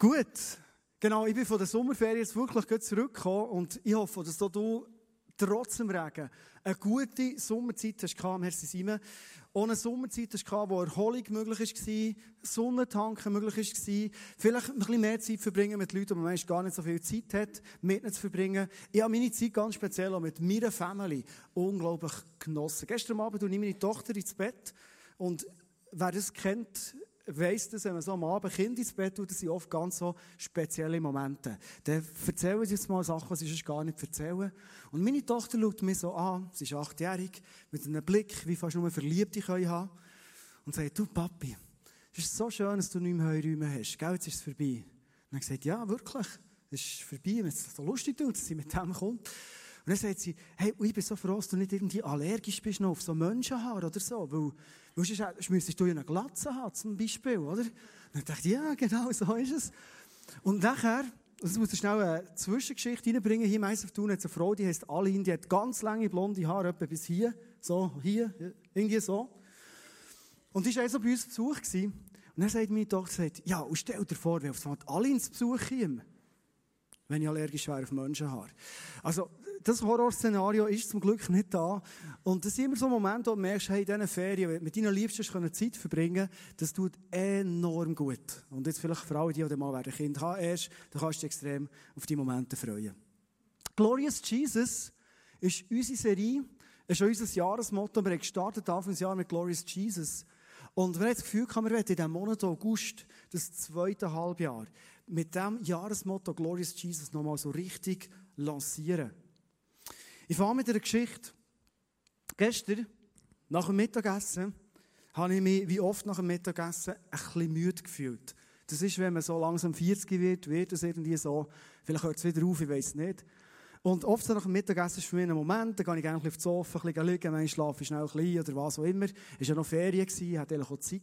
Gut. Genau, ich bin von der Sommerferien jetzt wirklich zurückgekommen und ich hoffe, dass du trotz dem Regen eine gute Sommerzeit hast gehabt, Herr Simon. Eine Sommerzeit hast gehabt, wo Erholung möglich war, Sonnentanken möglich war, vielleicht ein bisschen mehr Zeit verbringen mit Leuten, die man gar nicht so viel Zeit hat, mit ihnen zu verbringen. Ich habe meine Zeit ganz speziell auch mit meiner Family unglaublich genossen. Gestern Abend nehme ich meine Tochter ins Bett und wer das kennt, weiss das, wenn man so am Abend Kind ins Bett tut, das sind oft ganz so spezielle Momente. Dann erzählen sie jetzt mal Sachen, die sie sonst gar nicht erzählen. Und meine Tochter schaut mich so an, sie ist achtjährig, mit einem Blick, wie fast nur Verliebte können haben, und sagt, du Papi, es ist so schön, dass du nicht mehr Heuräume hast, gell, jetzt ist es vorbei. Und dann sagt ja, wirklich, es ist vorbei, wenn es so lustig dass sie mit dem kommt. Und dann sagt sie, hey, ich bin so froh, dass du nicht irgendwie allergisch bist auf so Menschenhaar oder so, weil sonst müsstest du ja eine Glatze haben, zum Beispiel, oder? Und dann dachte ich, ja, genau, so ist es. Und nachher, also muss ich schnell eine Zwischengeschichte reinbringen, hier meistens auf Thun hat eine Frau, die heißt Aline, die hat ganz lange blonde Haare, etwa bis hier, so, hier, irgendwie so. Und die war also bei uns Besuch. Gewesen. Und dann sagt meine Tochter, ja, und stell dir vor, wenn auf Aline zu Besuch käme, wenn ich allergisch wäre auf Menschenhaar. Also, das Horrorszenario ist zum Glück nicht da. Und das sind immer so Momente, wo du merkst, hey, in diesen Ferien, mit deinen Liebsten Zeit verbringen, das tut enorm gut. Und jetzt vielleicht für alle, die, die mal ein Kind haben erst, da kannst du dich extrem auf die Momente freuen. Glorious Jesus ist unsere Serie, ist unser Jahresmotto. Wir haben gestartet Anfang des Jahres mit Glorious Jesus. Und wir haben das Gefühl, wir werden in diesem Monat August, das zweite Halbjahr, mit dem Jahresmotto Glorious Jesus nochmal so richtig lancieren. Ich fange mit einer Geschichte. Gestern, nach dem Mittagessen, habe ich mich, wie oft nach dem Mittagessen, ein bisschen müde gefühlt. Das ist, wenn man so langsam 40 wird, wird es irgendwie so. Vielleicht hört es wieder auf, ich weiß nicht. Und oft so nach dem Mittagessen ist für mich ein Moment, da gehe ich gerne auf das Sofa, ein bisschen liegen, mein schlafe schnell ein bisschen oder was auch immer. Es war ja noch Ferien, hatte auch Zeit.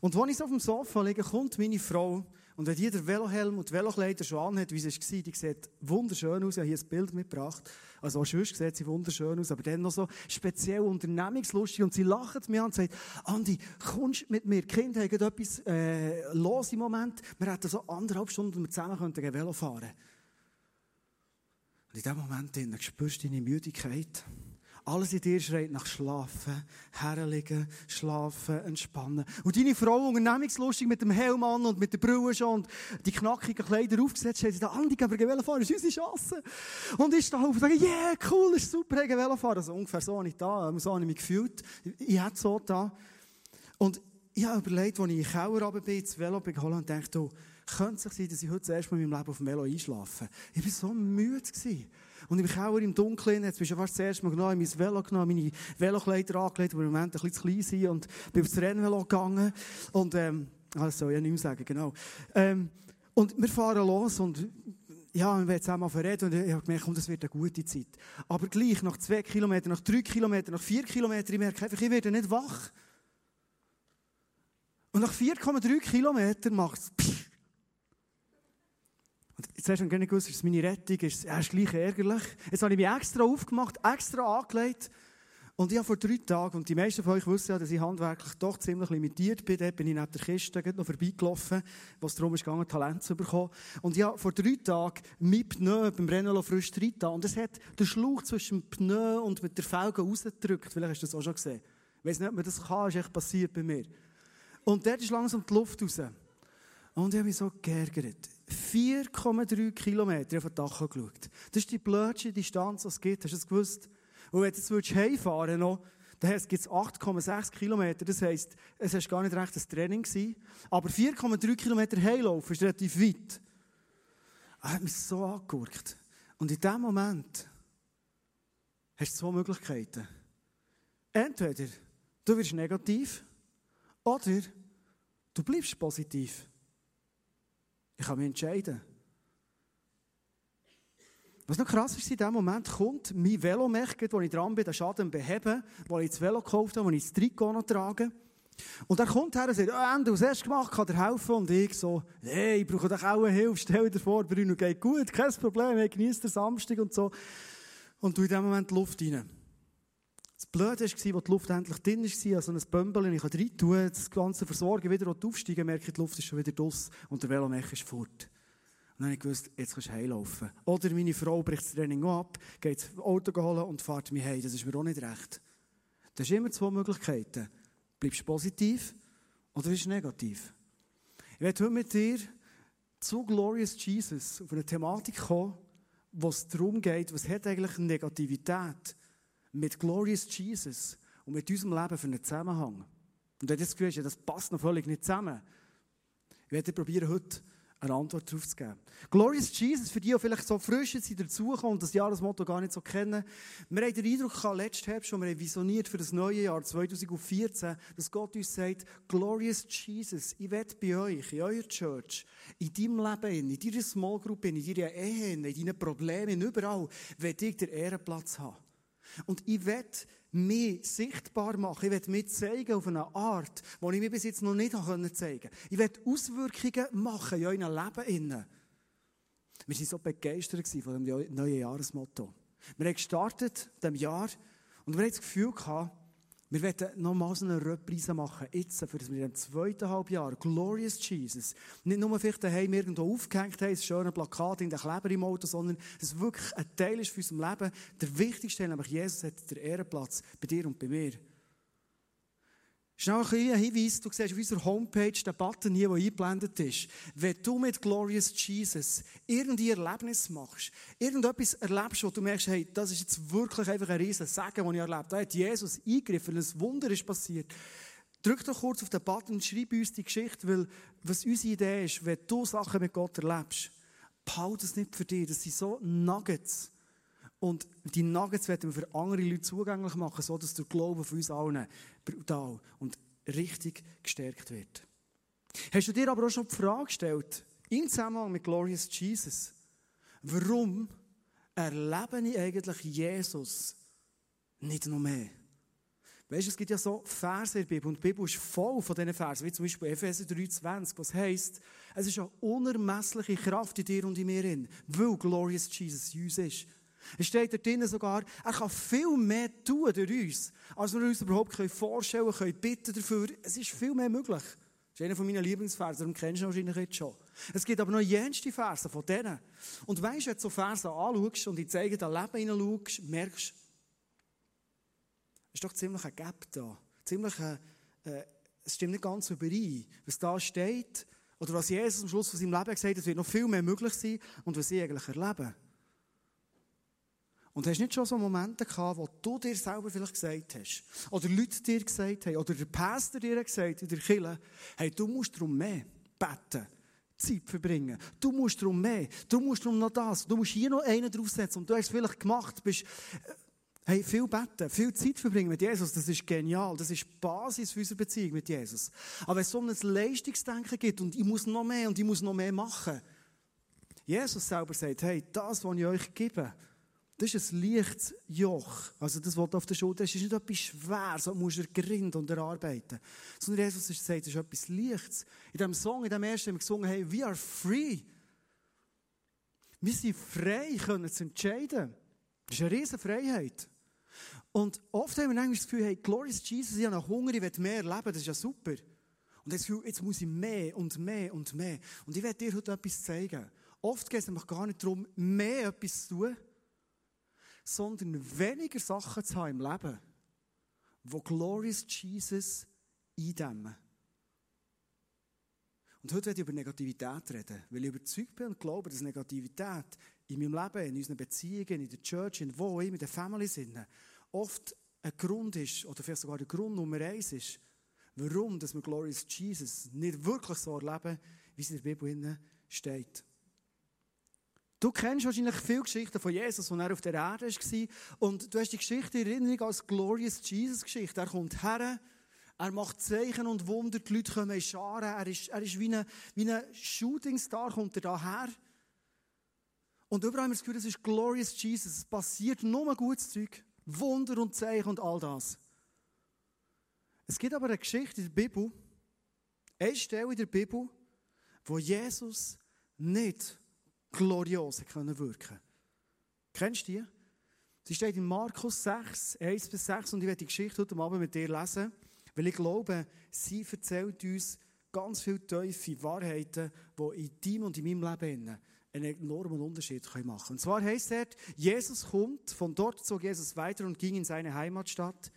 Und als ich so auf dem Sofa liege, kommt meine Frau und wenn jeder Velohelm und Velokleider schon anhat, wie es war, die sieht wunderschön aus. Ich habe hier ein Bild mitgebracht. Also auch sonst sieht sie wunderschön aus, aber dann noch so speziell unternehmungslustig. Und sie lacht mir an und sagt, Andi, kommst mit mir? Die Kinder haben etwas äh, los im Moment. Wir hätten so anderthalb Stunden, und wir zusammen könnten Velo fahren. Und in diesem Moment spürst du deine Müdigkeit. Alles in dir schreit nach Schlafen, herliegen, schlafen, entspannen. Und deine Frau, unternehmungslustig mit dem Helm an und mit der Brille schon und die knackigen Kleider aufgesetzt, hat sie da, Andi, gehen wir fahren, das ist unsere Chance. Und ich stehe auf und sage, yeah, cool, das ist super, ich fahren. Also ungefähr so habe ich da, so habe ich mich gefühlt. Ich hätte so da. Und ich habe überlegt, als ich in den Keller runter bin, ins Velo geholt und dachte, du, könnte es sein, dass ich heute das erste Mal in meinem Leben auf dem Velo einschlafe. Ich war so müde. Gewesen. Und im Keller im Dunkeln, jetzt bist du fast das erste Mal genommen, mein Velo genommen, meine Velokleider angelegt, die im Moment ein bisschen zu klein sind, und bin aufs Rennvelo gegangen. Und, ähm, ah, das soll ich ja nicht mehr sagen, genau. Ähm, und wir fahren los und, ja, wir werden zusammen verreden und ich habe gemerkt, komm, das wird eine gute Zeit. Aber gleich, nach zwei Kilometern, nach drei Kilometern, nach vier Kilometern, ich merke einfach, ich werde nicht wach. Und nach 4,3 Kilometern macht es du gar nicht gewusst, ist es meine Rettung, ist es ja, ist gleich ärgerlich. Jetzt habe ich mich extra aufgemacht, extra angelegt. Und ich habe vor drei Tagen, und die meisten von euch wissen ja, dass ich handwerklich doch ziemlich limitiert bin, dort bin ich neben der Kiste noch vorbeigelaufen, wo es darum ging, Talent zu bekommen. Und ich habe vor drei Tagen mein Pneu beim Renault frisch drin und es hat den Schlauch zwischen dem Pneu und mit der Felge rausgedrückt. Vielleicht hast du das auch schon gesehen. Ich weiss nicht, ob man das kann, ist echt passiert bei mir. Und dort ist langsam die Luft raus. Und ich habe mich so geärgert. 4,3 Kilometer auf den Dach geschaut. Das ist die blödste Distanz, die es gibt. Hast du das gewusst? Und wenn du jetzt heimfahren noch, dann gibt es 8,6 Kilometer. Das heisst, es war gar nicht recht ein Training. Gewesen. Aber 4,3 Kilometer heilaufen ist relativ weit. Er hat mich so angeguckt. Und in dem Moment hast du zwei Möglichkeiten. Entweder du wirst negativ oder du bleibst positiv. Ich kann mich entscheiden. Was noch krass ist, in dem Moment kommt mein Velomech, wo ich dran bin, den Schaden beheben, wo ich das Velo gekauft habe, wo ich das Trikot noch trage. Und er kommt her und sagt, oh, Ende, was hast du gemacht, kann dir helfen? Und ich so, hey, ich brauche doch auch eine Hilfe, stell dir vor, Bruno, geht gut, kein Problem, ich genieße den Samstag und so. Und du in dem Moment Luft rein. Blöde war, als die Luft endlich drin war, also ein Bömbel, ich kann rein tun, das Ganze versorgen, wieder aufsteigen, merke ich, die Luft ist schon wieder draus und der Velomech ist fort. Und dann habe ich gewusst, jetzt kannst du heimlaufen. Oder meine Frau bricht das Training ab, geht das Auto holen und fährt mich heim. Das ist mir auch nicht recht. Das sind immer zwei Möglichkeiten. Bleibst du positiv oder bist du negativ? Ich werde heute mit dir zu Glorious Jesus auf eine Thematik kommen, wo es darum geht, was hat eigentlich Negativität mit Glorious Jesus und mit unserem Leben für einen Zusammenhang. Und wenn du das Gefühl hast, das passt noch völlig nicht zusammen, ich werde probieren, heute eine Antwort darauf zu geben. Glorious Jesus, für die, die vielleicht so frisch sind, dazukommen und das Jahresmotto gar nicht so kennen. Wir haben den Eindruck gehabt, letzten Herbst, als wir visioniert für das neue Jahr 2014, dass Gott uns sagt, Glorious Jesus, ich werde bei euch, in eurer Church, in deinem Leben, in deiner Small Group, in deiner Ehe, in deinen Problemen, überall, werde ich den Ehrenplatz haben. Und ich werde mich sichtbar machen. Ich werde mich zeigen auf eine Art, die ich mir bis jetzt noch nicht zeigen konnte. Ich werde Auswirkungen machen in eurem Leben. Wir waren so begeistert von dem neuen Jahresmotto. Wir haben gestartet, diesem Jahr, und wir haben das Gefühl gehabt, wir werden nochmal so eine Reprise machen, jetzt, für das wir im zweiten Halbjahr, Glorious Jesus, nicht nur vielleicht daheim irgendwo aufgehängt haben, ein schönes Plakat in den Kleber im Auto, sondern dass es wirklich ein Teil ist für unser Leben. Der wichtigste, nämlich Jesus hat den Ehrenplatz bei dir und bei mir. Schnell ein Hinweis, du siehst auf unserer Homepage den Button hier, der eingeblendet ist. Wenn du mit Glorious Jesus irgendein Erlebnis machst, irgendetwas erlebst, wo du merkst, hey, das ist jetzt wirklich einfach ein riesen Segen, den ich erlebt habe. Da hat Jesus eingegriffen, ein Wunder ist passiert. Drück doch kurz auf den Button und schreib uns die Geschichte, weil was unsere Idee ist, wenn du Sachen mit Gott erlebst, behalte es nicht für dich. Das sind so Nuggets. Und die Nuggets werden wir für andere Leute zugänglich machen, so dass der Glaube von uns allen brutal und richtig gestärkt wird. Hast du dir aber auch schon die Frage gestellt, im Zusammenhang mit Glorious Jesus, warum erlebe ich eigentlich Jesus nicht noch mehr? Weißt du, es gibt ja so Verse in der Bibel und die Bibel ist voll von diesen Versen, wie zum Beispiel Epheser 3,20, was heisst, es ist eine unermessliche Kraft in dir und in mir, weil Glorious Jesus in uns ist. Es steht dort drinnen sogar, er kann viel mehr tun durch uns, als wir uns überhaupt vorstellen können, bitten dafür. Es ist viel mehr möglich. Das ist einer meiner Lieblingsverse, darum kennst du wahrscheinlich jetzt schon. Es gibt aber noch jenste Verse von denen. Und wenn du so Verse anschaust und in zeigen dein Leben hineinschaust, merkst du, es ist doch ziemlich ein Gap da. Ziemlich ein, äh, es stimmt nicht ganz überein. Was da steht, oder was Jesus am Schluss von seinem Leben gesagt hat, es wird noch viel mehr möglich sein und was sie eigentlich erleben. Und hast nicht schon so Momente gehabt, wo du dir selber vielleicht gesagt hast, oder Leute dir gesagt haben, oder der Pastor dir gesagt in der Kirche, hey, du musst darum mehr beten, Zeit verbringen. Du musst darum mehr, du musst darum noch das, du musst hier noch einen draufsetzen und du hast es vielleicht gemacht, bist, äh, hey, viel beten, viel Zeit verbringen mit Jesus, das ist genial, das ist die Basis für unsere Beziehung mit Jesus. Aber wenn es so ein Leistungsdenken gibt und ich muss noch mehr und ich muss noch mehr machen, Jesus selber sagt, hey, das, was ich euch gebe, das ist ein leichtes Joch. Also das, was du auf der Schulter hast, ist nicht etwas schwer, so musst du grinden und erarbeiten. Sondern Jesus sagt, das ist etwas Leichtes. In diesem Song, in dem ersten, haben wir gesungen, hey, we are free. Wir sind frei, können zu entscheiden. Das ist eine riesige Freiheit. Und oft haben wir das Gefühl, hey, Glorious Jesus, ich habe noch Hunger, ich will mehr erleben, das ist ja super. Und das Gefühl, jetzt muss ich mehr und mehr und mehr. Und ich werde dir heute etwas zeigen. Oft geht es nämlich gar nicht darum, mehr etwas zu tun, sondern weniger Sachen zu haben im Leben, wo Glorious Jesus eindämmen. Und heute werde ich über Negativität reden, weil ich überzeugt bin und glaube, dass Negativität in meinem Leben, in unseren Beziehungen, in der Church, in wo immer, in der Family sind, oft ein Grund ist, oder vielleicht sogar der Grund Nummer eins ist, warum dass wir Glorious Jesus nicht wirklich so erleben, wie es in der Bibel steht. Du kennst wahrscheinlich viele Geschichten von Jesus, als er auf der Erde war. Und du hast die Geschichte in Erinnerung als Glorious Jesus Geschichte. Er kommt her, er macht Zeichen und Wunder, die Leute kommen in Scharen. Er ist, er ist wie ein, wie ein Shootingstar, kommt er daher. Und überall haben wir das Gefühl, das ist Glorious Jesus. Es passiert nur gutes Zeug. Wunder und Zeichen und all das. Es gibt aber eine Geschichte in der Bibel, eine Stelle in der Bibel, wo Jesus nicht glorios können wirken Kennst du die? Sie steht in Markus 6, 1 bis 6 und ich werde die Geschichte heute Abend mit dir lesen, weil ich glaube, sie erzählt uns ganz viele tiefe Wahrheiten, die in deinem und in meinem Leben einen enormen Unterschied machen können. Und zwar heißt es, Jesus kommt, von dort zog Jesus weiter und ging in seine Heimatstadt.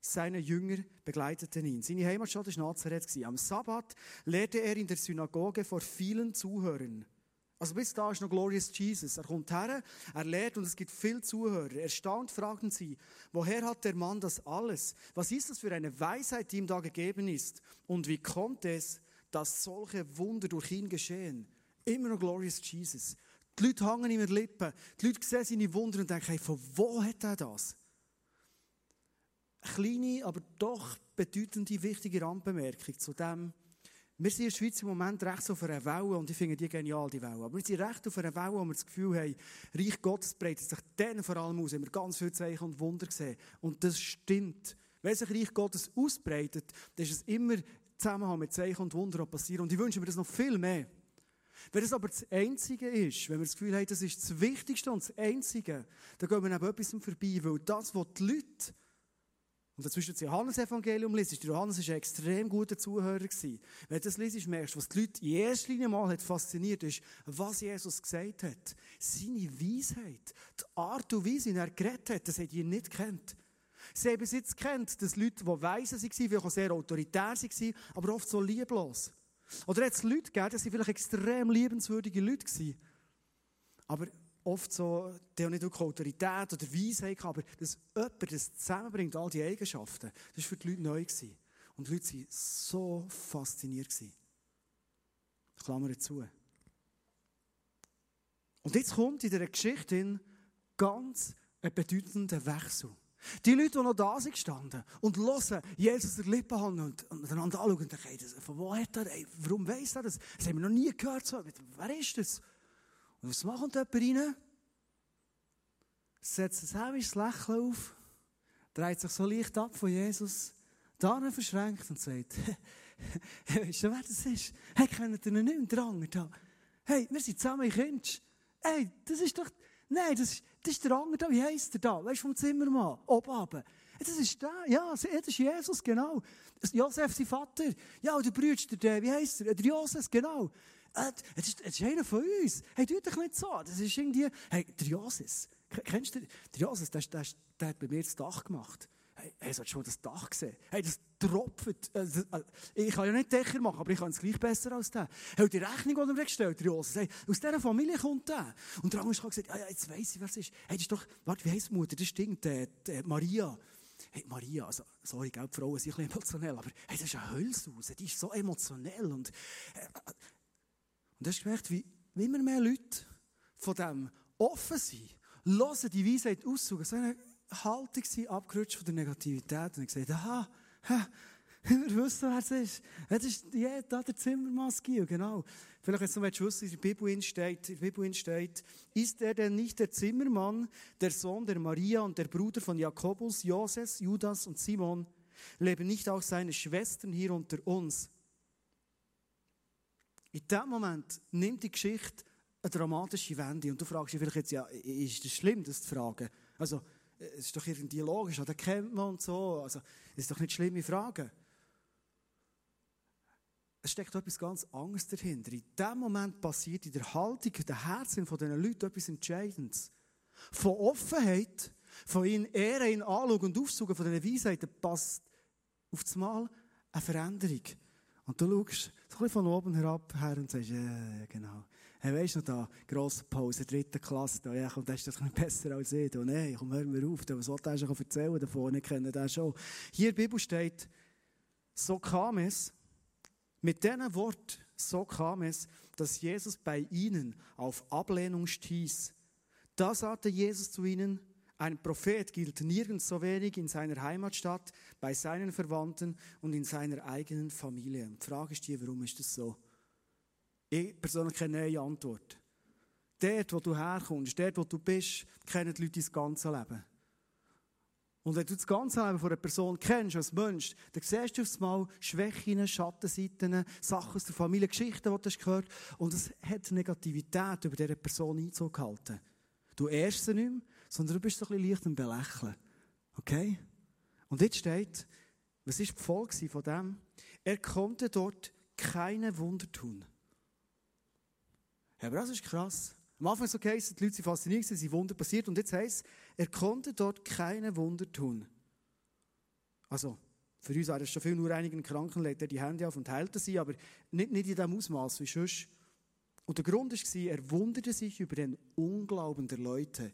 Seine Jünger begleiteten ihn. Seine Heimatstadt war Nazareth. Am Sabbat lehrte er in der Synagoge vor vielen Zuhörern. Also bis da ist noch Glorious Jesus. Er kommt her, er lehrt und es gibt viele Zuhörer. Erstaunt fragten sie, woher hat der Mann das alles? Was ist das für eine Weisheit, die ihm da gegeben ist? Und wie kommt es, dass solche Wunder durch ihn geschehen? Immer noch Glorious Jesus. Die Leute hängen ihm den Lippen. Die Leute sehen seine Wunder und denken, hey, von wo hat er das? Kleine, aber doch bedeutende, wichtige Randbemerkung zu dem, wir sind in der Schweiz im Moment recht auf einer Welle und ich finde die genial, die Welle. Aber wir sind recht auf einer Welle, wo wir das Gefühl haben, Reich Gottes breitet sich denen vor allem aus. Wir haben ganz viele Zeichen und Wunder gesehen. Und das stimmt. Wenn sich Reich Gottes ausbreitet, dann ist es immer Zusammenhang mit Zeichen und Wunder passieren. Und ich wünsche mir das noch viel mehr. Wenn das aber das Einzige ist, wenn wir das Gefühl haben, das ist das Wichtigste und das Einzige, dann gehen wir neben etwas vorbei, weil das, was die Leute und dazwischen das Johannes-Evangelium liest, Johannes war ein extrem guter Zuhörer. Gewesen. Wenn du das liest, merkst du, was die Leute in erster Linie mal hat fasziniert ist, was Jesus gesagt hat. Seine Weisheit. Die Art und Weise, wie er geredet hat, das hat ihr nicht kennt. Sie haben bis jetzt kennt, dass Leute, die weise waren, vielleicht auch sehr autoritär waren, aber oft so lieblos. Oder hat es Leute gegeben, die vielleicht extrem liebenswürdige Leute waren. Aber oft so, die haben nicht wirklich Autorität oder Weisheit aber dass jemand das zusammenbringt, all die Eigenschaften, das war für die Leute neu. Gewesen. Und die Leute waren so fasziniert. Gewesen. Klammer zu. Und jetzt kommt in dieser Geschichte ganz ein bedeutender Wechsel. Die Leute, die noch da sind gestanden und hören, Jesus der Lippen haben und, und anschauen und denken, von wo hat er, ey, warum weiss er das? Das haben wir noch nie gehört. So. Wer ist das? Und was macht jemand rein? Setzt ein hämisches Lächeln auf, dreht sich so leicht ab von Jesus, dann verschränkt und sagt, weißt du, wer das ist? Hey, kennt ihr nicht der andere da? Hey, wir sind zusammen in Kinsch. Hey, das ist doch, nein, das ist, das ist der andere da, wie heisst der da? Weißt du, vom Zimmermann, oben. Das ist der, ja, das ist Jesus, genau. Josef, sein Vater. Ja, der Brüder, der, wie heisst er? Der Josef, genau. Äh, es ist, ist einer von uns. Hey, tu dich nicht so. Das ist irgendwie, hey, der. Kennst du den? Der der, der, hat bei mir das Dach gemacht. Hey, hast du schon das Dach gesehen? Hey, das tropft. Äh, äh, ich kann ja nicht Dächer machen, aber ich kann es gleich besser als der. Hey, die Rechnung, die er gestellt der Joses, hey, aus dieser Familie kommt der. Und der andere hat gesagt, ja, jetzt weiss ich, wer es ist. Hey, das ist doch, warte, wie heisst die Mutter? Das stinkt, äh, äh, Maria. Hey, Maria, also, sorry, gell, die Frauen sind ein bisschen emotionell, aber hey, das ist eine Hölzhause, die ist so emotionell und, äh, und du hast gemerkt, wie, wie immer mehr Leute von dem offen sind, hören die Weisheit aussuchen, so eine Haltung sind abgerutscht von der Negativität und gesagt, aha, ha, wir wissen, wer es ist. Das ist ja, da der Zimmermaske, genau. Vielleicht jetzt noch willst du wissen, in der Bibel steht, in der Bibel steht, ist er denn nicht der Zimmermann, der Sohn der Maria und der Bruder von Jakobus, Joses, Judas und Simon? Leben nicht auch seine Schwestern hier unter uns? In dem Moment nimmt die Geschichte eine dramatische Wende. Und du fragst dich vielleicht jetzt, ja, ist das schlimm, das zu fragen? Also, es ist doch irgendwie logisch, das kennt man und so. Also, es ist doch nicht schlimme Frage. Es steckt etwas ganz anderes dahinter. In dem Moment passiert in der Haltung, in der Herzen von diesen Leuten etwas Entscheidendes. Von Offenheit, von ihnen Ehren, ihn anschauen und aufsuchen, von diesen Weisheiten passt auf das Mal eine Veränderung. Und du schaust so ein bisschen von oben herab her und sagst, ja, genau. Hey, weisst du noch da, grosse Pause, dritte Klasse, da, ja, komm, das ist das ein besser als ich. Da, nein, komm, hör mir auf, da, was soll der schon erzählen davon? Ich kenne den schon. Hier in der Bibel steht, so kam es, mit diesen Wort, so kam es, dass Jesus bei ihnen auf Ablehnung stieß. Da sagte Jesus zu ihnen, ein Prophet gilt nirgends so wenig in seiner Heimatstadt, bei seinen Verwandten und in seiner eigenen Familie. Und die Frage ist dir, warum ist das so? Ich persönlich kenne eine Antwort. Dort, wo du herkommst, dort, wo du bist, kennen die Leute dein ganze Leben. Und wenn du das ganze Leben von einer Person kennst, als Mensch, dann siehst du aufs Mal Schwächen, Schattenseiten, Sachen aus der Familie, Geschichten, die du hast gehört Und es hat Negativität über diese Person Einzug. Du ehrst sie nicht mehr, sondern du bist so ein bisschen leicht am Belächeln. Okay? Und jetzt steht, was ist die Folge von dem? Er konnte dort keine Wunder tun. aber das ist krass. Am Anfang so geheißen, die Leute sind fasziniert, sie sind Wunder passiert. Und jetzt heisst er konnte dort keine Wunder tun. Also, für uns war es schon viel nur einigen Kranken, legt er die Hände auf und heilte sie, aber nicht, nicht in dem Ausmaß wie sonst. Und der Grund war, er wunderte sich über den Unglauben der Leute.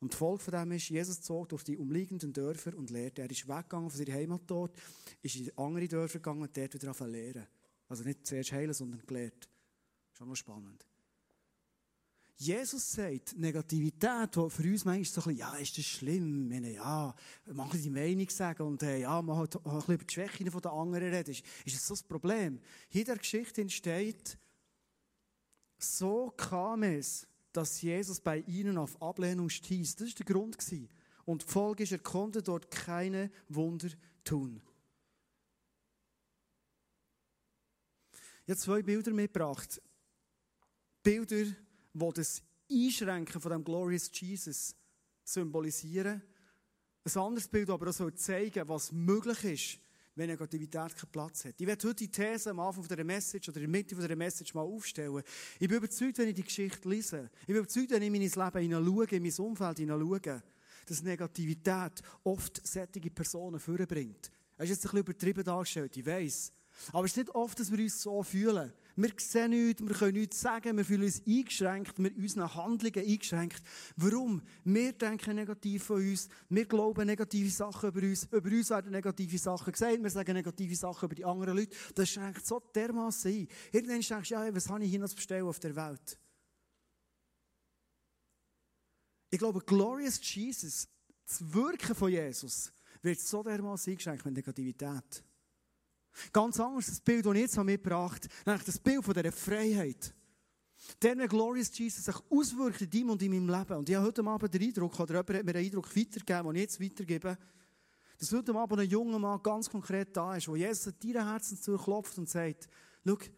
Und die Folge von dem ist, Jesus zog durch die umliegenden Dörfer und lehrte. Er ist weggegangen von seiner Heimatort, ist in andere Dörfer gegangen und dort wieder anfangen lehren. Also nicht zuerst heilen, sondern gelehrt. Schon noch spannend. Jesus sagt, Negativität, die für uns manchmal so ein bisschen, ja, ist das schlimm? meine, ja, man kann die Meinung sagen und äh, ja, man hat ein bisschen über die Schwächen der anderen reden. Ist, ist das so das Problem? Hier in der Geschichte entsteht, so kam es, dass Jesus bei ihnen auf Ablehnung stieß. Das war der Grund. Und die Folge ist, er konnte dort keine Wunder tun. Ich habe zwei Bilder mitgebracht. Bilder, die das Einschränken von dem Glorious Jesus symbolisieren. Ein anderes Bild aber auch zeigen, was möglich ist, wenn Negativität keinen Platz hat. Ich werde heute die These am Anfang dieser Message oder in der Mitte dieser Message mal aufstellen. Ich bin überzeugt, wenn ich die Geschichte lese, ich bin überzeugt, wenn ich in mein Leben hineinschaue, in mein Umfeld hineinschaue, dass Negativität oft sättige Personen vorbringt. Er ist jetzt ein bisschen übertrieben dargestellt, ich weiss. Aber es ist nicht oft, dass wir uns so fühlen. Wir sehen nichts, wir können nichts sagen, wir fühlen uns eingeschränkt, wir unseren Handlungen eingeschränkt. Warum? Wir denken negativ von uns, wir glauben negative Sachen über uns, über uns werden negative Sachen gesagt, wir sagen negative Sachen über die anderen Leute. Das schränkt so dermaßen ein. Irgendwann denkst du, ja, was habe ich hier noch zu bestellen auf der Welt? Ich glaube, Glorious Jesus, das Wirken von Jesus, wird so dermaßen eingeschränkt mit Negativität. Ganz anders das Bild, das ich jetzt mitgebracht habe, nämlich das Bild von dieser Freiheit. Wenn Glorious Jesus sich auswirkt in deinem und in meinem Leben. Und ich habe heute Abend den Eindruck, oder jemand hat mir einen Eindruck weitergegeben, den ich jetzt weitergebe, dass heute Abend ein junger Mann ganz konkret da ist, wo Jesus an deinem Herzen klopft und sagt, look,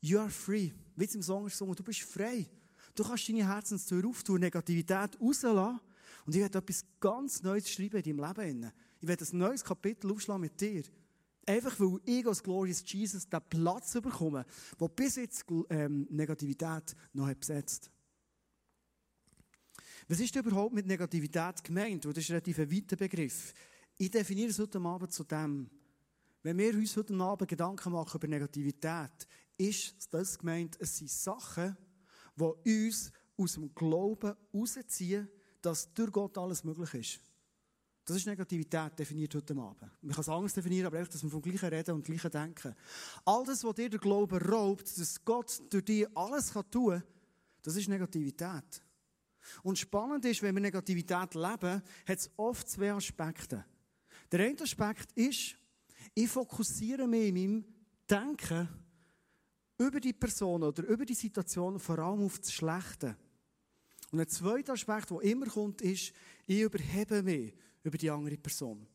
you are free. Wie es im Song ist gesungen, du bist frei. Du kannst deine Herzenstür auftun, Negativität rauslassen. Und ich werde etwas ganz Neues schreiben in deinem Leben. Ich werde ein neues Kapitel aufschlagen mit dir. Einfach weil ich als Glorious Jesus den Platz bekomme, wo bis jetzt ähm, Negativität noch besetzt Was ist überhaupt mit Negativität gemeint? Das ist ein relativ weiter Begriff. Ich definiere es heute Abend zu dem. Wenn wir uns heute Abend Gedanken machen über Negativität, ist das gemeint, es sind Sachen, die uns aus dem Glauben rausziehen, dass durch Gott alles möglich ist. Das ist Negativität definiert heute Abend. Man kann es anders definieren, aber einfach, dass wir vom Gleichen reden und Gleichen denken. All das, was dir der Glaube raubt, dass Gott durch dich alles tun kann, das ist Negativität. Und spannend ist, wenn wir Negativität leben, hat es oft zwei Aspekte. Der eine Aspekt ist, ich fokussiere mich in meinem Denken über die Person oder über die Situation vor allem auf das Schlechte. Und ein zweiter Aspekt, der immer kommt, ist, ich überhebe mich über die andere Person.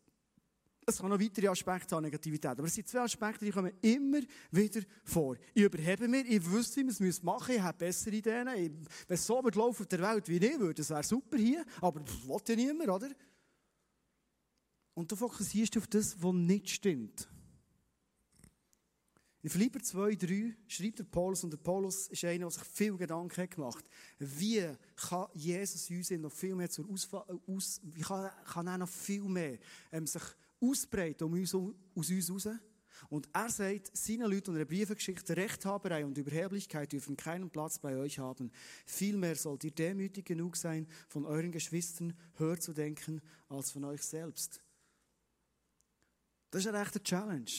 Es kann noch weitere Aspekte an Negativität, aber es sind zwei Aspekte, die kommen immer wieder vor. Ich überhebe mir, ich wüsste, wie man es machen ich habe bessere Ideen. Wenn es so wird laufen auf der Welt wie ich würde, das wäre super hier, aber das will ja niemand, oder? Und du fokussierst auf das, was nicht stimmt. In Philipper 2, 3 schreibt der Paulus, und der Paulus ist einer, der sich viel Gedanken gemacht hat, wie kann Jesus uns noch viel mehr zur Ausfall, aus, wie kann, kann er noch viel mehr ähm, sich ausbreiten um uns, um, aus uns raus? Und er sagt, seine Leute in der Briefgeschichte, Rechthaberei und Überheblichkeit dürfen keinen Platz bei euch haben. Vielmehr sollt ihr demütig genug sein, von euren Geschwistern höher zu denken, als von euch selbst. Das ist eine echte Challenge.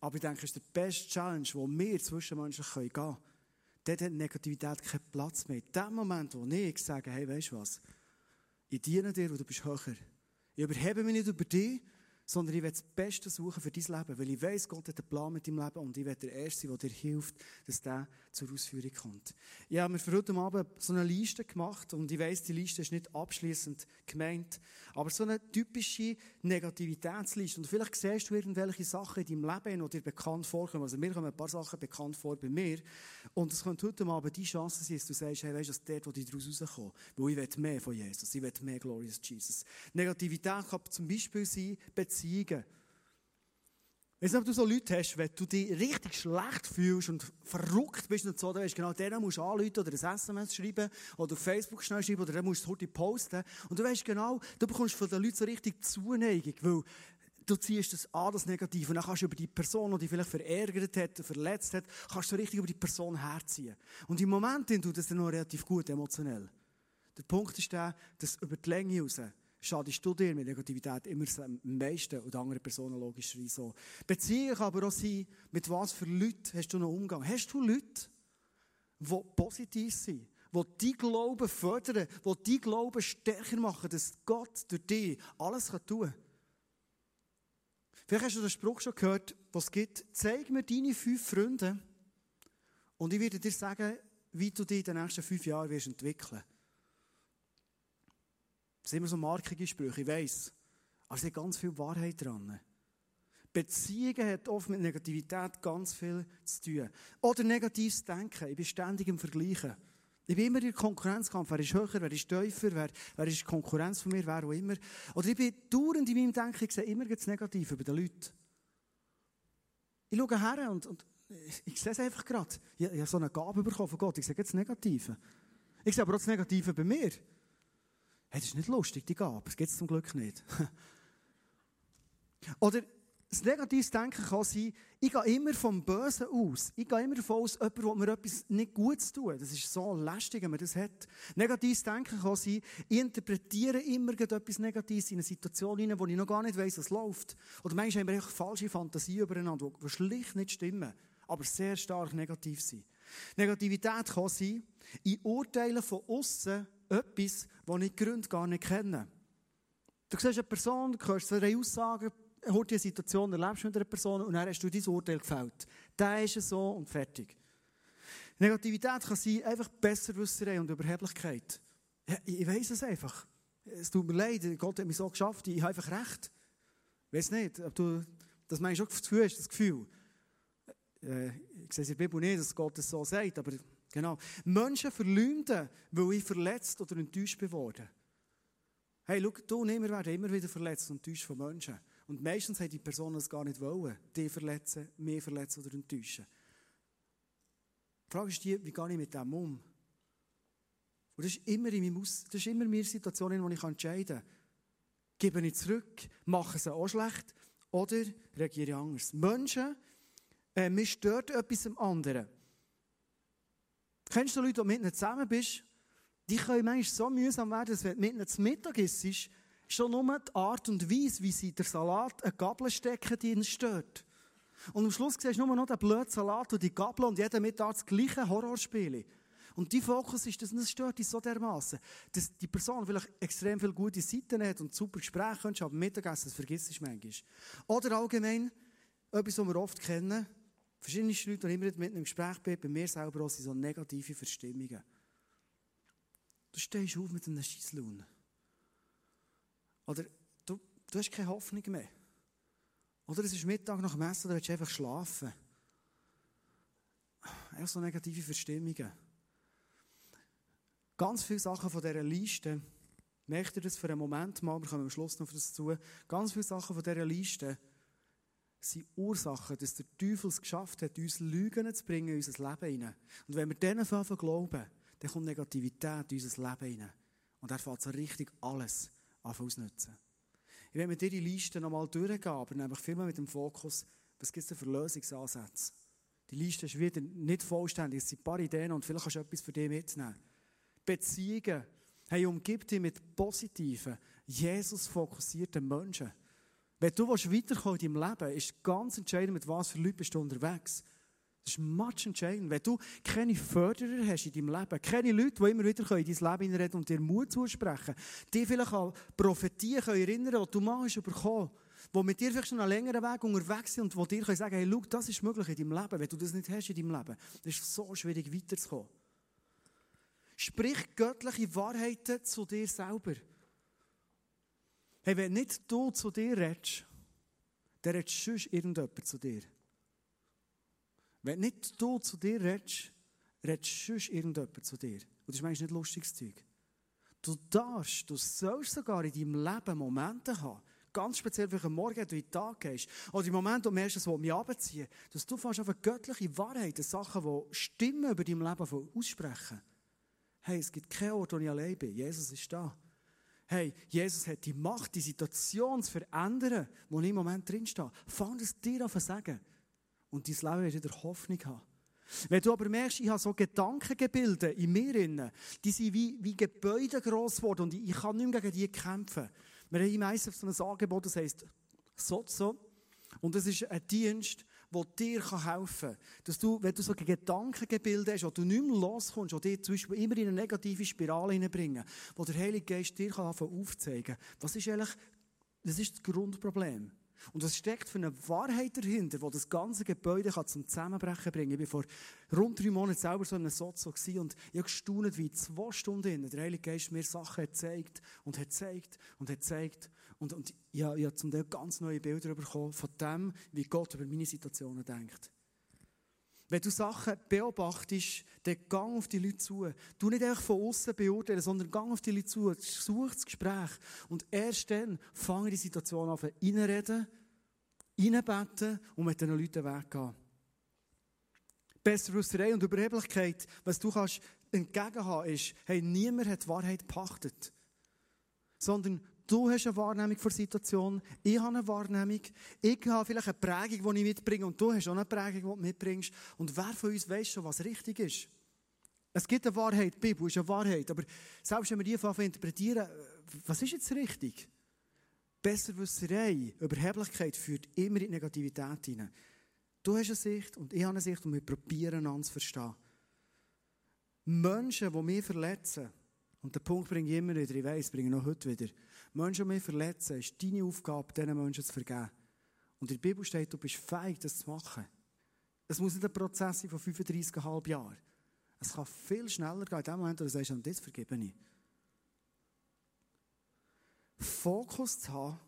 Aber ich denke, es ist der beste Challenge, wo wir zwischenmenschlich gehen können. Dort hat Negativität keinen Platz mehr. In dem Moment, wo ich sage, hey, weißt du was? Ich diene dir und du bist höher. Ich überhebe mich nicht über dich, sondern ich will das Beste suchen für dein Leben, weil ich weiß, Gott hat einen Plan mit deinem Leben und ich will der Erste sein, der dir hilft, dass der zur Ausführung kommt. Ich habe mir für heute Abend so eine Liste gemacht und ich weiß, die Liste ist nicht abschließend gemeint, aber so eine typische Negativitätsliste. Und vielleicht siehst du irgendwelche Sachen in deinem Leben, die dir bekannt vorkommen. Also mir kommen ein paar Sachen bekannt vor bei mir und es könnte heute Abend die Chance sein, dass du sagst, hey, weißt du, dass dort, wo ich daraus rauskomme, weil ich will mehr von Jesus, ich will mehr Glorious Jesus. Negativität kann zum Beispiel sein, Beziehungen. Weißt du, ob du so Leute hast, wenn du dich richtig schlecht fühlst und verrückt bist und so, dann weißt du genau, denen musst du anrufen oder ein SMS schreiben oder auf Facebook schnell schreiben oder dann musst du heute posten. Und du weißt genau, du bekommst von den Leuten so richtig Zuneigung, weil du ziehst das an, das Negative, und dann kannst du über die Person, die dich vielleicht verärgert hat, verletzt hat, kannst du richtig über die Person herziehen. Und im Moment tut das dann noch relativ gut, emotionell. Der Punkt ist der, dass über die Länge raus schadest du dir mit Negativität immer am meisten und andere Personen logischerweise so. Beziehung aber auch sein, mit was für Leuten hast du noch Umgang. Hast du Leute, die positiv sind, die dein Glauben fördern, die dein Glauben stärker machen, dass Gott durch dich alles tun kann? Vielleicht hast du den Spruch schon gehört, was es gibt. Zeig mir deine fünf Freunde und ich werde dir sagen, wie du dich in den nächsten fünf Jahren entwickeln wirst. Das sind immer so markige Sprüche, ich weiss. Aber es ist ganz viel Wahrheit dran. Beziehungen hat oft mit Negativität ganz viel zu tun. Oder negatives Denken. Ich bin ständig im Vergleichen. Ich bin immer in Konkurrenzkampf. Wer ist höher, wer ist tiefer, wer, wer ist Konkurrenz von mir, wer auch immer. Oder ich bin dauernd in meinem Denken, ich sehe immer das Negative bei den Leuten. Ich schaue her und, und ich sehe es einfach gerade. Ich, ich habe so eine Gabe bekommen von Gott. Ich sehe das Negative. Ich sehe aber auch das Negative bei mir. Hey, das ist nicht lustig, die Gabe. Das gibt es zum Glück nicht. Oder das negatives Denken kann sein, ich gehe immer vom Bösen aus. Ich gehe immer davon aus, jemand will mir etwas nicht Gutes tun. Das ist so lästig, wenn man das hat. Negatives Denken kann sein, ich interpretiere immer etwas Negatives in eine Situation hinein, wo ich noch gar nicht weiss, was läuft. Oder manchmal haben wir falsche Fantasien übereinander, die schlicht nicht stimmen, aber sehr stark negativ sind. Negativität kann sein, ich urteile von außen etwas, das ich die Gründe gar nicht kenne. Du siehst eine Person, du hörst eine Aussage, hörst die Situation, erlebst mit einer Person und dann hast du dein Urteil gefällt. Der ist es so und fertig. Negativität kann sein, einfach Besserwisserei und Überheblichkeit. Ja, ich weiss es einfach. Es tut mir leid, Gott hat mich so geschafft, ich habe einfach recht. Ich weiss nicht, ob du das meinst, auch das Gefühl hast. Äh, ich sehe es in der Bibel nicht, dass Gott das so sagt, aber Genau. Menschen verleumden, weil ich verletzt oder enttäuscht bin. Hey, schau, du und ich, wir werden immer wieder verletzt und enttäuscht von Menschen. Und meistens haben die Personen es gar nicht wollen, die verletzen, mich verletzen oder enttäuschen. Die Frage ist die, wie gehe ich mit dem um? Und das ist immer in meinem das ist immer meine Situation, in der ich entscheiden kann. Gebe ich zurück, mache sie auch schlecht oder reagiere ich anders. Menschen, äh, mir stört etwas am anderen. Kennst du Leute, die mit ihnen zusammen bist? Die können manchmal so mühsam werden, dass wenn du mit ihnen zu Mittag isst, schon nur die Art und Weise, wie sie der Salat eine Gabel stecken, die ihnen stört. Und am Schluss siehst du nur noch den blöden Salat und die Gabel und jeden Mittag das gleiche Horrorspiel. Und die Fokus ist, dass das stört dich so dermaßen, dass die Person vielleicht extrem viele gute Seiten hat und super Gespräche könntest, aber Mittagessen, das vergisst du manchmal. Oder allgemein, etwas, was wir oft kennen, Verschiedene Leute, die immer mit einem Gespräch bin, bei mir selber auch, sind so negative Verstimmungen. Du stehst auf mit einem Scheisslaune. Oder du, du hast keine Hoffnung mehr. Oder es ist Mittag nach dem Essen, da willst du einfach schlafen. Einfach so negative Verstimmungen. Ganz viele Sachen von dieser Liste, merkt ihr das für einen Moment mal, wir kommen am Schluss noch auf das zu, ganz viele Sachen von dieser Liste sind Ursachen, dass der Teufel es geschafft hat, uns Lügen zu bringen in unser Leben hinein. Und wenn wir denen anfangen glauben, dann kommt Negativität in unser Leben hinein. Und er fängt so richtig alles an ausnutzen. Ich werde dir die Liste nochmal durchgehen, aber nämlich viel mehr mit dem Fokus, was gibt es für Lösungsansätze. Die Liste ist wieder nicht vollständig, es sind ein paar Ideen und vielleicht kannst du etwas für dich mitnehmen. Beziehungen. Hey, umgib dich mit positiven, Jesus-fokussierten Menschen. Wenn du weiterkommen in deinem Leben, ist ganz entscheidend, mit was für Leuten bist du unterwegs. Das ist much entscheidend. Wenn du keine Förderer hast in deinem Leben, keine Leute, die immer wieder in dein Leben reden und dir Mut zusprechen, die vielleicht an Prophetien erinnern können, die du mal hast bekommen die mit dir vielleicht schon einen längeren Weg unterwegs sind und die dir sagen hey, schau, das ist möglich in deinem Leben. Wenn du das nicht hast in deinem Leben, dann ist es so schwierig weiterzukommen. Sprich göttliche Wahrheiten zu dir selber. Hey, wenn nicht du zu dir redest, dann redest sonst irgendjemand zu dir. Wenn nicht du zu dir redest, redest sonst irgendjemand zu dir. Und das ist manchmal nicht lustiges Zeug. Du darfst, du sollst sogar in deinem Leben Momente haben, ganz speziell, wenn du Morgen du in den Tag gehst, oder im Moment, wo du merkst, dass mich abziehen, dass du fast auf eine göttliche Wahrheit, Sachen, die Stimmen über dein Leben aussprechen. Hey, es gibt keinen Ort, wo ich allein bin. Jesus ist da. Hey, Jesus hat die Macht, die Situation zu verändern, wo ich im Moment drinstehe. Fang es dir an zu sagen. Und dein Leben wird wieder Hoffnung haben. Wenn du aber merkst, ich habe so Gedankengebilde in mir drin, die sind wie, wie Gebäude gross geworden und ich kann nicht mehr gegen die kämpfen. Wir haben meistens so ein Angebot, das heisst Sozo. Und das ist ein Dienst, der dir helfen kann. Dass du, wenn du so Gedankengebilde hast, wo du nicht mehr loskommst, die dich zum Beispiel immer in eine negative Spirale hineinbringen, wo der Heilige Geist dir aufzeigen kann, was ist eigentlich, das ist das Grundproblem. Und es steckt für eine Wahrheit dahinter, die das ganze Gebäude zum Zusammenbrechen bringen kann. Ich war vor rund drei Monaten selber so in einem Sozo und ich habe wie zwei Stunden der Heilige Geist mir Sachen gezeigt und gezeigt und hat gezeigt. Und, und ja, ich habe zum Teil ganz neue Bilder bekommen von dem, wie Gott über meine Situationen denkt. Wenn du Sachen beobachtest, dann gang auf die Leute zu. Du nicht einfach von außen beurteilen, sondern gang auf die Leute zu, such das Gespräch. Und erst dann fange die Situation an, reinreden, reinbeten und mit diesen Leuten weggehen. Besserwisserei und Überheblichkeit, was du kannst entgegen haben, ist, hey, niemand hat die Wahrheit gepachtet. Sondern Du hast eine Wahrnehmung der Situation, ich habe eine Wahrnehmung, ich habe vielleicht eine Prägung, die ich mitbringe und du hast auch eine Prägung, die du mitbringst. Und wer von uns weiß schon, was richtig ist? Es gibt eine Wahrheit, die Bibel ist eine Wahrheit, aber selbst wenn wir die anfangen interpretieren, was ist jetzt richtig? Besserwisserei, Überheblichkeit führt immer in die Negativität hinein. Du hast eine Sicht und ich habe eine Sicht und wir probieren einander zu verstehen. Menschen, die mich verletzen, und den Punkt bringe ich immer wieder, ich weiss, bringe ich noch heute wieder, Menschen, die mich verletzen, ist deine Aufgabe, diesen Menschen zu vergeben. Und in der Bibel steht, du bist fähig, das zu machen. Es muss nicht ein Prozess sein von 35,5 Jahren. Es kann viel schneller gehen, in dem Moment, wo du sagst, das vergebe ich. Fokus zu haben,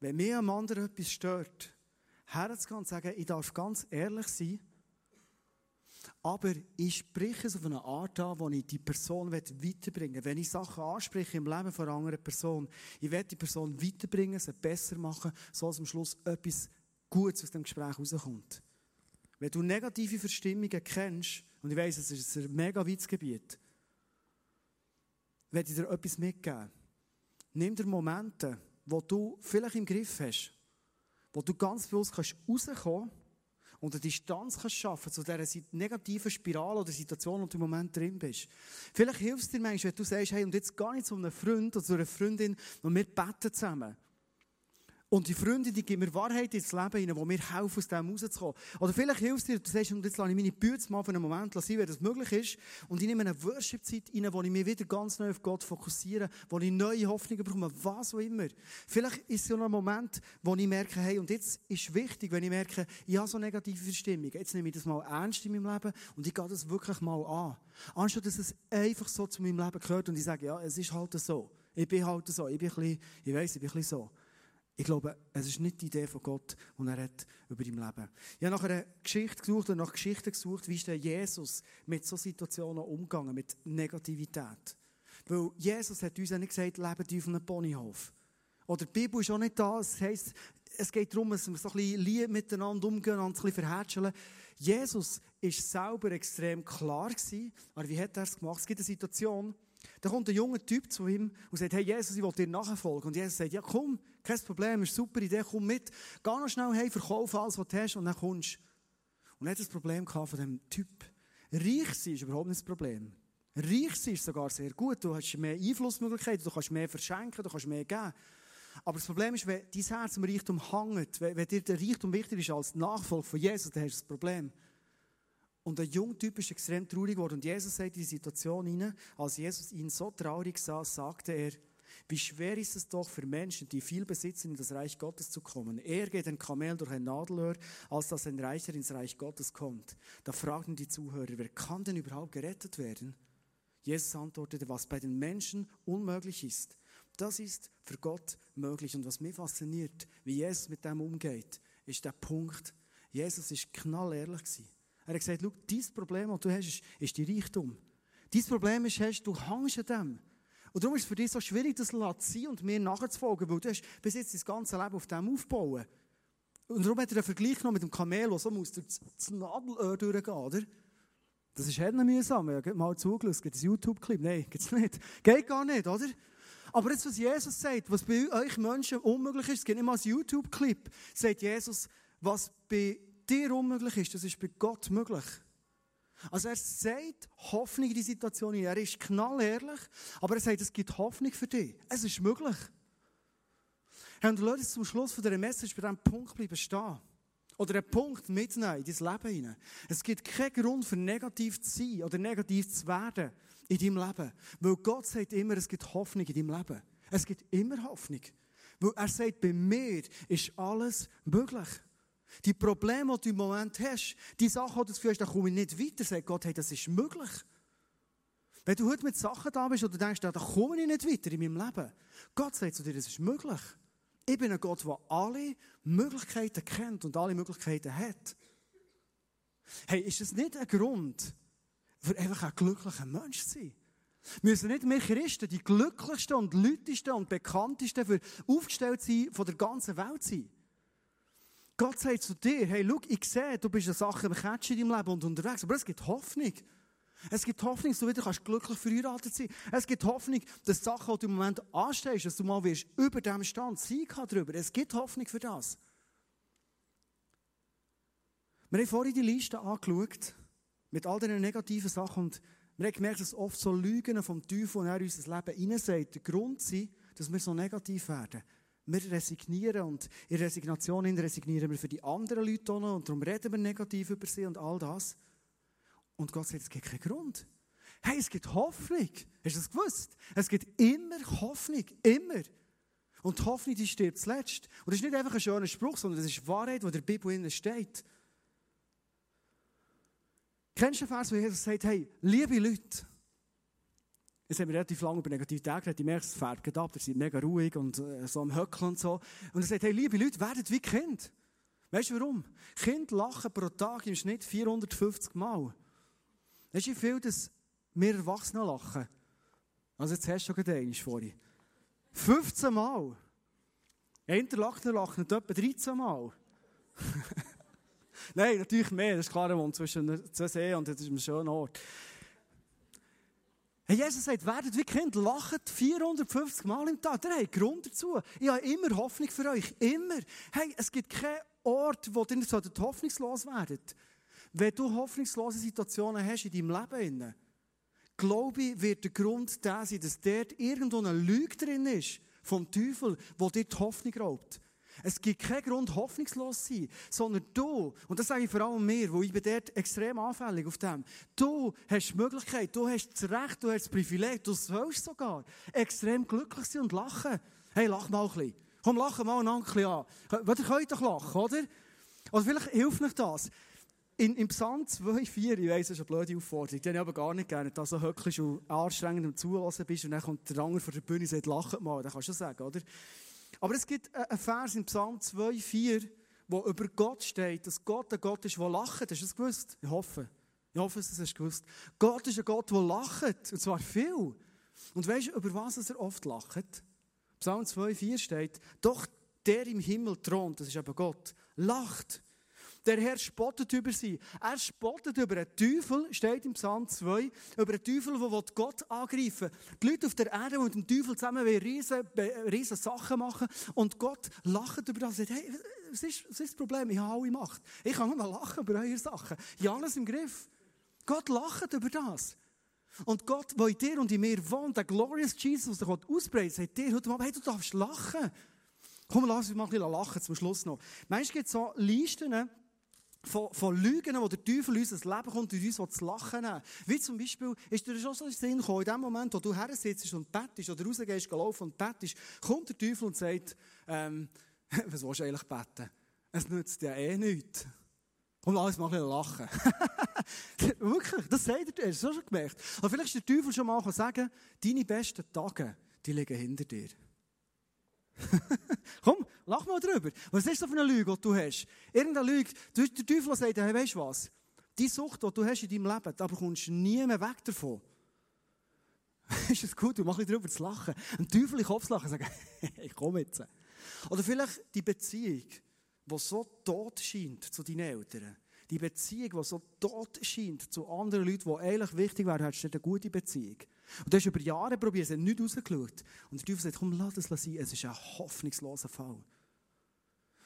wenn mir am anderen etwas stört, herzugehen und sagen, ich darf ganz ehrlich sein, aber ich spreche es auf eine Art an, wo ich die Person weiterbringen will. Wenn ich Sachen anspreche im Leben von einer anderen Person, ich will die Person weiterbringen, sie besser machen, so dass am Schluss etwas Gutes aus dem Gespräch rauskommt. Wenn du negative Verstimmungen kennst, und ich weiss, es ist ein mega Witzgebiet, werde ich dir etwas mitgeben. Nimm dir Momente, wo du vielleicht im Griff hast, wo du ganz bewusst rauskommen kannst und eine Distanz kannst schaffen zu dieser negativen Spirale oder Situation, in der du im Moment drin bist. Vielleicht hilft es dir manchmal, wenn du sagst, hey, und jetzt gar nicht zu einem Freund oder zu einer Freundin, und wir beten zusammen. Und die Freunde, die geben mir Wahrheit ins Leben hinein, die mir helfen, aus dem rauszukommen. Oder vielleicht hilft dir, du sagst, und jetzt lasse ich meine Bühne mal für einen Moment sein, wenn das möglich ist. Und ich nehme eine Worship-Zeit rein, wo ich mich wieder ganz neu auf Gott fokussiere, wo ich neue Hoffnungen bekomme, was auch immer. Vielleicht ist es so ein Moment, wo ich merke, hey, und jetzt ist wichtig, wenn ich merke, ich habe so negative Verstimmung. Jetzt nehme ich das mal ernst in meinem Leben und ich gehe das wirklich mal an. Anstatt dass es einfach so zu meinem Leben gehört und ich sage, ja, es ist halt so. Ich bin halt so. Ich bin ein bisschen, ich weiss, ich bin ein bisschen so. Ich glaube, es ist nicht die Idee von Gott, die er hat über dein Leben. Ich habe nach einer Geschichte gesucht und nach Geschichten gesucht, wie ist der Jesus mit solchen Situationen umgegangen, mit Negativität. Weil Jesus hat uns ja nicht gesagt, leben auf einem Ponyhof. Oder die Bibel ist auch nicht da. Es heisst, es geht darum, dass wir so ein bisschen lieb miteinander umgehen und ein bisschen verhätscheln. Jesus war selber extrem klar gewesen. Aber wie hat er es gemacht? Es gibt eine Situation, da kommt ein junger Typ zu ihm und sagt, hey Jesus, ich will dir nachfolgen. Und Jesus sagt, ja komm, kein Problem, ist eine super Idee, komm mit. Geh noch schnell hey, verkauf alles, was du hast und dann kommst Und er hat das Problem von dem Typ. Reich sein ist überhaupt nicht das Problem. Reich sein ist sogar sehr gut. Du hast mehr Einflussmöglichkeiten, du kannst mehr verschenken, du kannst mehr geben. Aber das Problem ist, wenn dein Herz am Reichtum hängt, wenn, dir der Reichtum wichtig ist als Nachfolger von Jesus, dann hast du das Problem. Und der junge Typ ist extrem traurig geworden. Und Jesus sagt in die Situation hinein, als Jesus ihn so traurig sah, sagte er, Wie schwer ist es doch für Menschen, die viel besitzen, in das Reich Gottes zu kommen. Er geht ein Kamel durch ein Nadelöhr, als dass ein Reicher ins Reich Gottes kommt. Da fragten die Zuhörer, wer kann denn überhaupt gerettet werden? Jesus antwortete, was bei den Menschen unmöglich ist, das ist für Gott möglich. Und was mich fasziniert, wie Jesus mit dem umgeht, ist der Punkt, Jesus ist knallehrlich gewesen. Er hat gesagt, schau, dein Problem, das du hast, ist, die Reichtum. Dein Problem ist, du hängst an dem. Und darum ist es für dich so schwierig, das zu sein und mir nachzufolgen, weil du hast bis jetzt dein ganze Leben auf dem aufbauen. Und darum hat er einen Vergleich genommen mit dem Kamel, der so muss durch das Nadelöhr durchgehen, oder? Das ist halt mühsam. Habe mal zugeschaut, gibt es YouTube-Clip? Nein, gibt es nicht. Geht gar nicht, oder? Aber jetzt, was Jesus sagt, was bei euch Menschen unmöglich ist, es gibt nicht mal einen YouTube-Clip, sagt Jesus, was bei dir unmöglich ist, das ist bei Gott möglich. Also er sagt Hoffnung in die Situation. Er ist knallehrlich, aber er sagt, es gibt Hoffnung für dich. Es ist möglich. und lass uns zum Schluss von dieser Message bei diesem Punkt bleiben stehen. Oder einen Punkt mitnehmen in dein Leben hinein. Es gibt keinen Grund für negativ zu sein oder negativ zu werden in deinem Leben. Weil Gott sagt immer, es gibt Hoffnung in deinem Leben. Es gibt immer Hoffnung. Weil er sagt, bei mir ist alles möglich. Die Probleme, die du im Moment hast, die Sachen, die du hast, da komme ich nicht weiter, sagt Gott, hey, das ist möglich. Wenn du heute mit Sachen da bist und du denkst, da komme ich nicht weiter in meinem Leben, Gott sagt zu dir, das ist möglich. Ich bin ein Gott, der alle Möglichkeiten kennt und alle Möglichkeiten hat. Hey, ist das nicht ein Grund, für einfach ein glücklicher Mensch zu sein? Müssen nicht mehr Christen die glücklichsten und lütesten und bekanntesten für aufgestellt sein von der ganzen Welt sein? Gott sagt zu dir, hey, schau, ich sehe, du bist eine Sache im Catch in deinem Leben und unterwegs, aber es gibt Hoffnung. Es gibt Hoffnung, dass du wieder kannst glücklich verheiratet sein Es gibt Hoffnung, dass die Sachen, die du im Moment anstehst, dass du mal wirst über dem Stand Sieg haben darüber. Es gibt Hoffnung für das. Wir haben vorhin die Liste angeschaut, mit all diesen negativen Sachen und wir haben gemerkt, dass oft so Lügen vom Teufel, und er in unser Leben hineinsagt, der Grund sind, dass wir so negativ werden. Wir resignieren und in Resignation resignieren wir für die anderen Leute auch noch und darum reden wir negativ über sie und all das. Und Gott sagt, es gibt keinen Grund. Hey, es gibt Hoffnung. Hast du das gewusst? Es gibt immer Hoffnung. Immer. Und die Hoffnung, die stirbt zuletzt. Und das ist nicht einfach ein schöner Spruch, sondern das ist Wahrheit, die in der Bibel steht. Kennst du den Vers, wo Jesus sagt, hey, liebe Leute, Jetzt haben wir relativ lange über Negativität geredet. Ich merke, es fährt ab. Ihr seid mega ruhig und äh, so am Höckeln und so. Und er sagt, hey, liebe Leute, werdet wie Kind. Weißt du warum? Kinder lachen pro Tag im Schnitt 450 Mal. Weißt du, wie viel das wir Erwachsene lachen? Also jetzt hast du schon einmal vorhin. 15 Mal. Interlachen lachen etwa 13 Mal. Nein, natürlich mehr. Das ist klar, wohnt zwischen zwei Seen und das ist ein schöner Ort. Jesus sagt, werdet wie Kind, lacht 450 Mal im Tag. Der hat Grund dazu. Ich habe immer Hoffnung für euch. Immer. Hey, es gibt keinen Ort, wo ihr nicht hoffnungslos werdet. Wenn du hoffnungslose Situationen hast in deinem Leben, glaube ich, wird der Grund der sein, dass dort irgendwo eine Lüge drin ist vom Teufel, wo dir die Hoffnung raubt. Es gibt keinen Grund, hoffnungslos zu sein, sondern du, und das sage ich vor allem mir, wo ich bin dort extrem anfällig auf dem, du hast die Möglichkeit, du hast das Recht, du hast das Privileg, du sollst sogar extrem glücklich sein und lachen. Hey, lach mal ein bisschen. Komm, lach mal ein bisschen an. Ihr könnt doch lachen, oder? Oder vielleicht hilft euch das. In, in Psalm 2, 4, ich weiss, das ist eine blöde Aufforderung, die ich aber gar nicht gerne, dass du höcklich und anstrengend und zuhören bist und dann kommt der Anger von der Bühne und sagt, lach mal, das kannst du sagen, oder? Aber es gibt einen Vers in Psalm 2, 4, wo über Gott steht, dass Gott ein Gott ist, der lacht. Hast du das gewusst? Ich hoffe. Ich hoffe, dass du es gewusst Gott ist ein Gott, der lacht. Und zwar viel. Und weißt du, über was er oft lacht? Psalm 2, 4 steht, doch der im Himmel thront, das ist aber Gott, lacht. Der Herr spottet über sie. Er spottet über einen Teufel, steht im Psalm 2, über einen Teufel, der Gott angreifen will. Die Leute auf der Erde, die mit dem Teufel zusammen riesen, riesen Sachen machen und Gott lacht über das und sagt, hey, was ist, was ist das Problem? Ich habe alle Macht. Ich kann nur lachen über eure Sachen. Ich habe alles im Griff. Gott lacht über das. Und Gott, der in dir und in mir wohnt, der glorious Jesus, der Gott ausbreitet, sagt dir heute Abend, hey, du darfst lachen. Komm, lass uns mal ein bisschen lachen zum Schluss noch. Manchmal gibt es so Listen, von, von Lügen, wo der Teufel uns das Leben kommt und uns zu lachen. Wie zum Beispiel, ist dir schon so ein Sinn in dem Moment, wo du her sitzt und bettest oder rausgehst, laufen und bettest, kommt der Teufel und sagt, ähm, was willst du eigentlich beten? Es nützt ja eh nichts. Und alles mal ein lachen. Wirklich, das sagt er, hast du schon gemerkt. Aber vielleicht ist der Teufel schon mal sagen, deine besten Tage, die liegen hinter dir. Komm, lach mal drüber. Was ist das für eine Lüge, die du hast? Irgendeine Lüge. Der Teufel sagt, hey, weißt du was? Die Sucht, die du hast in deinem Leben, da bekommst du nie mehr weg davon. ist es gut, du machst drüber zu lachen. Ein Teufel in Kopf zu lachen und sagen, ich komme jetzt. Oder vielleicht die Beziehung, die so tot scheint zu deinen Eltern. Die Beziehung, die so tot scheint zu anderen Leuten, die eigentlich wichtig wären, hast du eine gute Beziehung. Und du hast über Jahre probiert, es hat nicht rausgeschaut. Und der Teufel sagt, komm, lass das sein, es ist ein hoffnungsloser Fall.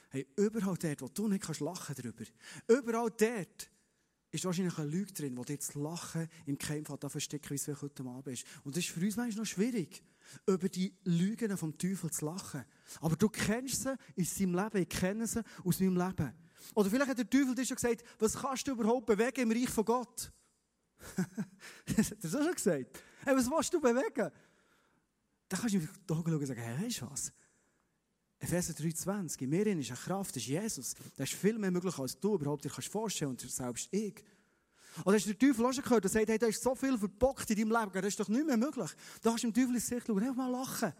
Hey, überall dort, wo du nicht kannst lachen darüber, überall dort ist wahrscheinlich eine Lüge drin, wo dir das Lachen im Keimfall da versteckt, wie es heute Abend ist. Und das ist für uns manchmal noch schwierig, über die Lügen vom Teufel zu lachen. Aber du kennst sie in seinem Leben, ich kenne sie aus meinem Leben. Oder vielleicht hat der Teufel dir schon gesagt, was kannst du überhaupt bewegen im Reich von Gott? das hat er so schon gesagt. Hey, was willst du bewegen? Dann kannst du die Augen schauen und sagen, hey, weißt du was? Epheser 3,20, in mir ist eine Kraft, das ist Jesus. Das ist viel mehr möglich, als du überhaupt dir kannst vorstellen und selbst ich. Oder hast du den Teufel auch schon gehört, der sagt, hey, da ist so viel verbockt in deinem Leben, das ist doch nicht mehr möglich. Da hast du dem Teufel ins Gesicht schauen, einfach mal lachen.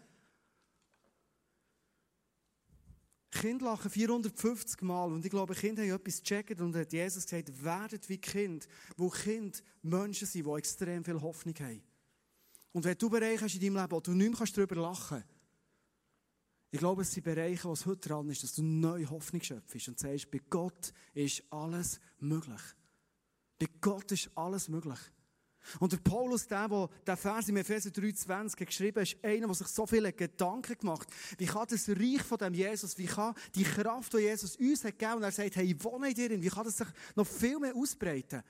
Kinder lachen 450 Mal und ich glaube, Kinder haben etwas gecheckt und hat Jesus gesagt, werdet wie Kind, wo Kinder Menschen sind, die extrem viel Hoffnung haben. Und wenn du Bereiche hast in deinem Leben, wo du nicht mehr darüber lachen kannst, ich glaube, es sind Bereiche, wo es heute dran ist, dass du neue Hoffnung schöpfst und sagst, bei Gott ist alles möglich. Bei Gott ist alles möglich. Und der Paulus, der, der den Vers im Epheser 3,20 geschrieben ist einer, der sich so viele Gedanken gemacht hat. Wie kann das Reich von dem Jesus, wie kann die Kraft, die Jesus uns hat gegeben, und er sagt, hey, ich wohne in dir, wie kann das sich noch viel mehr ausbreiten?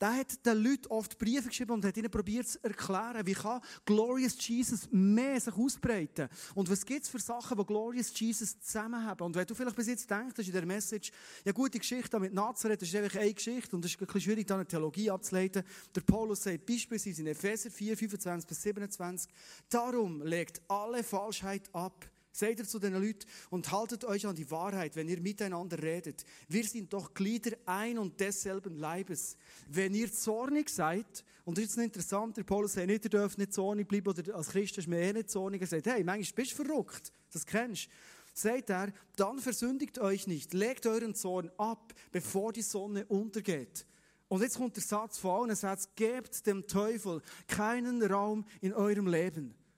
Der hat den Leuten oft Briefe geschrieben und hat ihnen probiert zu erklären, wie kann Glorious Jesus mehr sich ausbreiten. Und was gibt es für Sachen, die Glorious Jesus zusammen haben? Und wenn du vielleicht bis jetzt denkst, in der Message, ja gute Geschichte mit Nazareth, das ist einfach eine Geschichte und es ist ein bisschen schwierig, da eine Theologie abzuleiten. Der Paulus sagt beispielsweise in Epheser 4, 25 bis 27, darum legt alle Falschheit ab, Seid ihr zu den Leuten und haltet euch an die Wahrheit, wenn ihr miteinander redet. Wir sind doch Glieder ein und desselben Leibes. Wenn ihr zornig seid, und das ist interessant, der Paulus sagt nicht, ihr dürft nicht zornig bleiben, oder als Christ ist man eh nicht zornig. Er sagt, hey, manchmal bist du verrückt. Das kennst. Sagt er, dann versündigt euch nicht. Legt euren Zorn ab, bevor die Sonne untergeht. Und jetzt kommt der Satz von allen, er sagt, gebt dem Teufel keinen Raum in eurem Leben.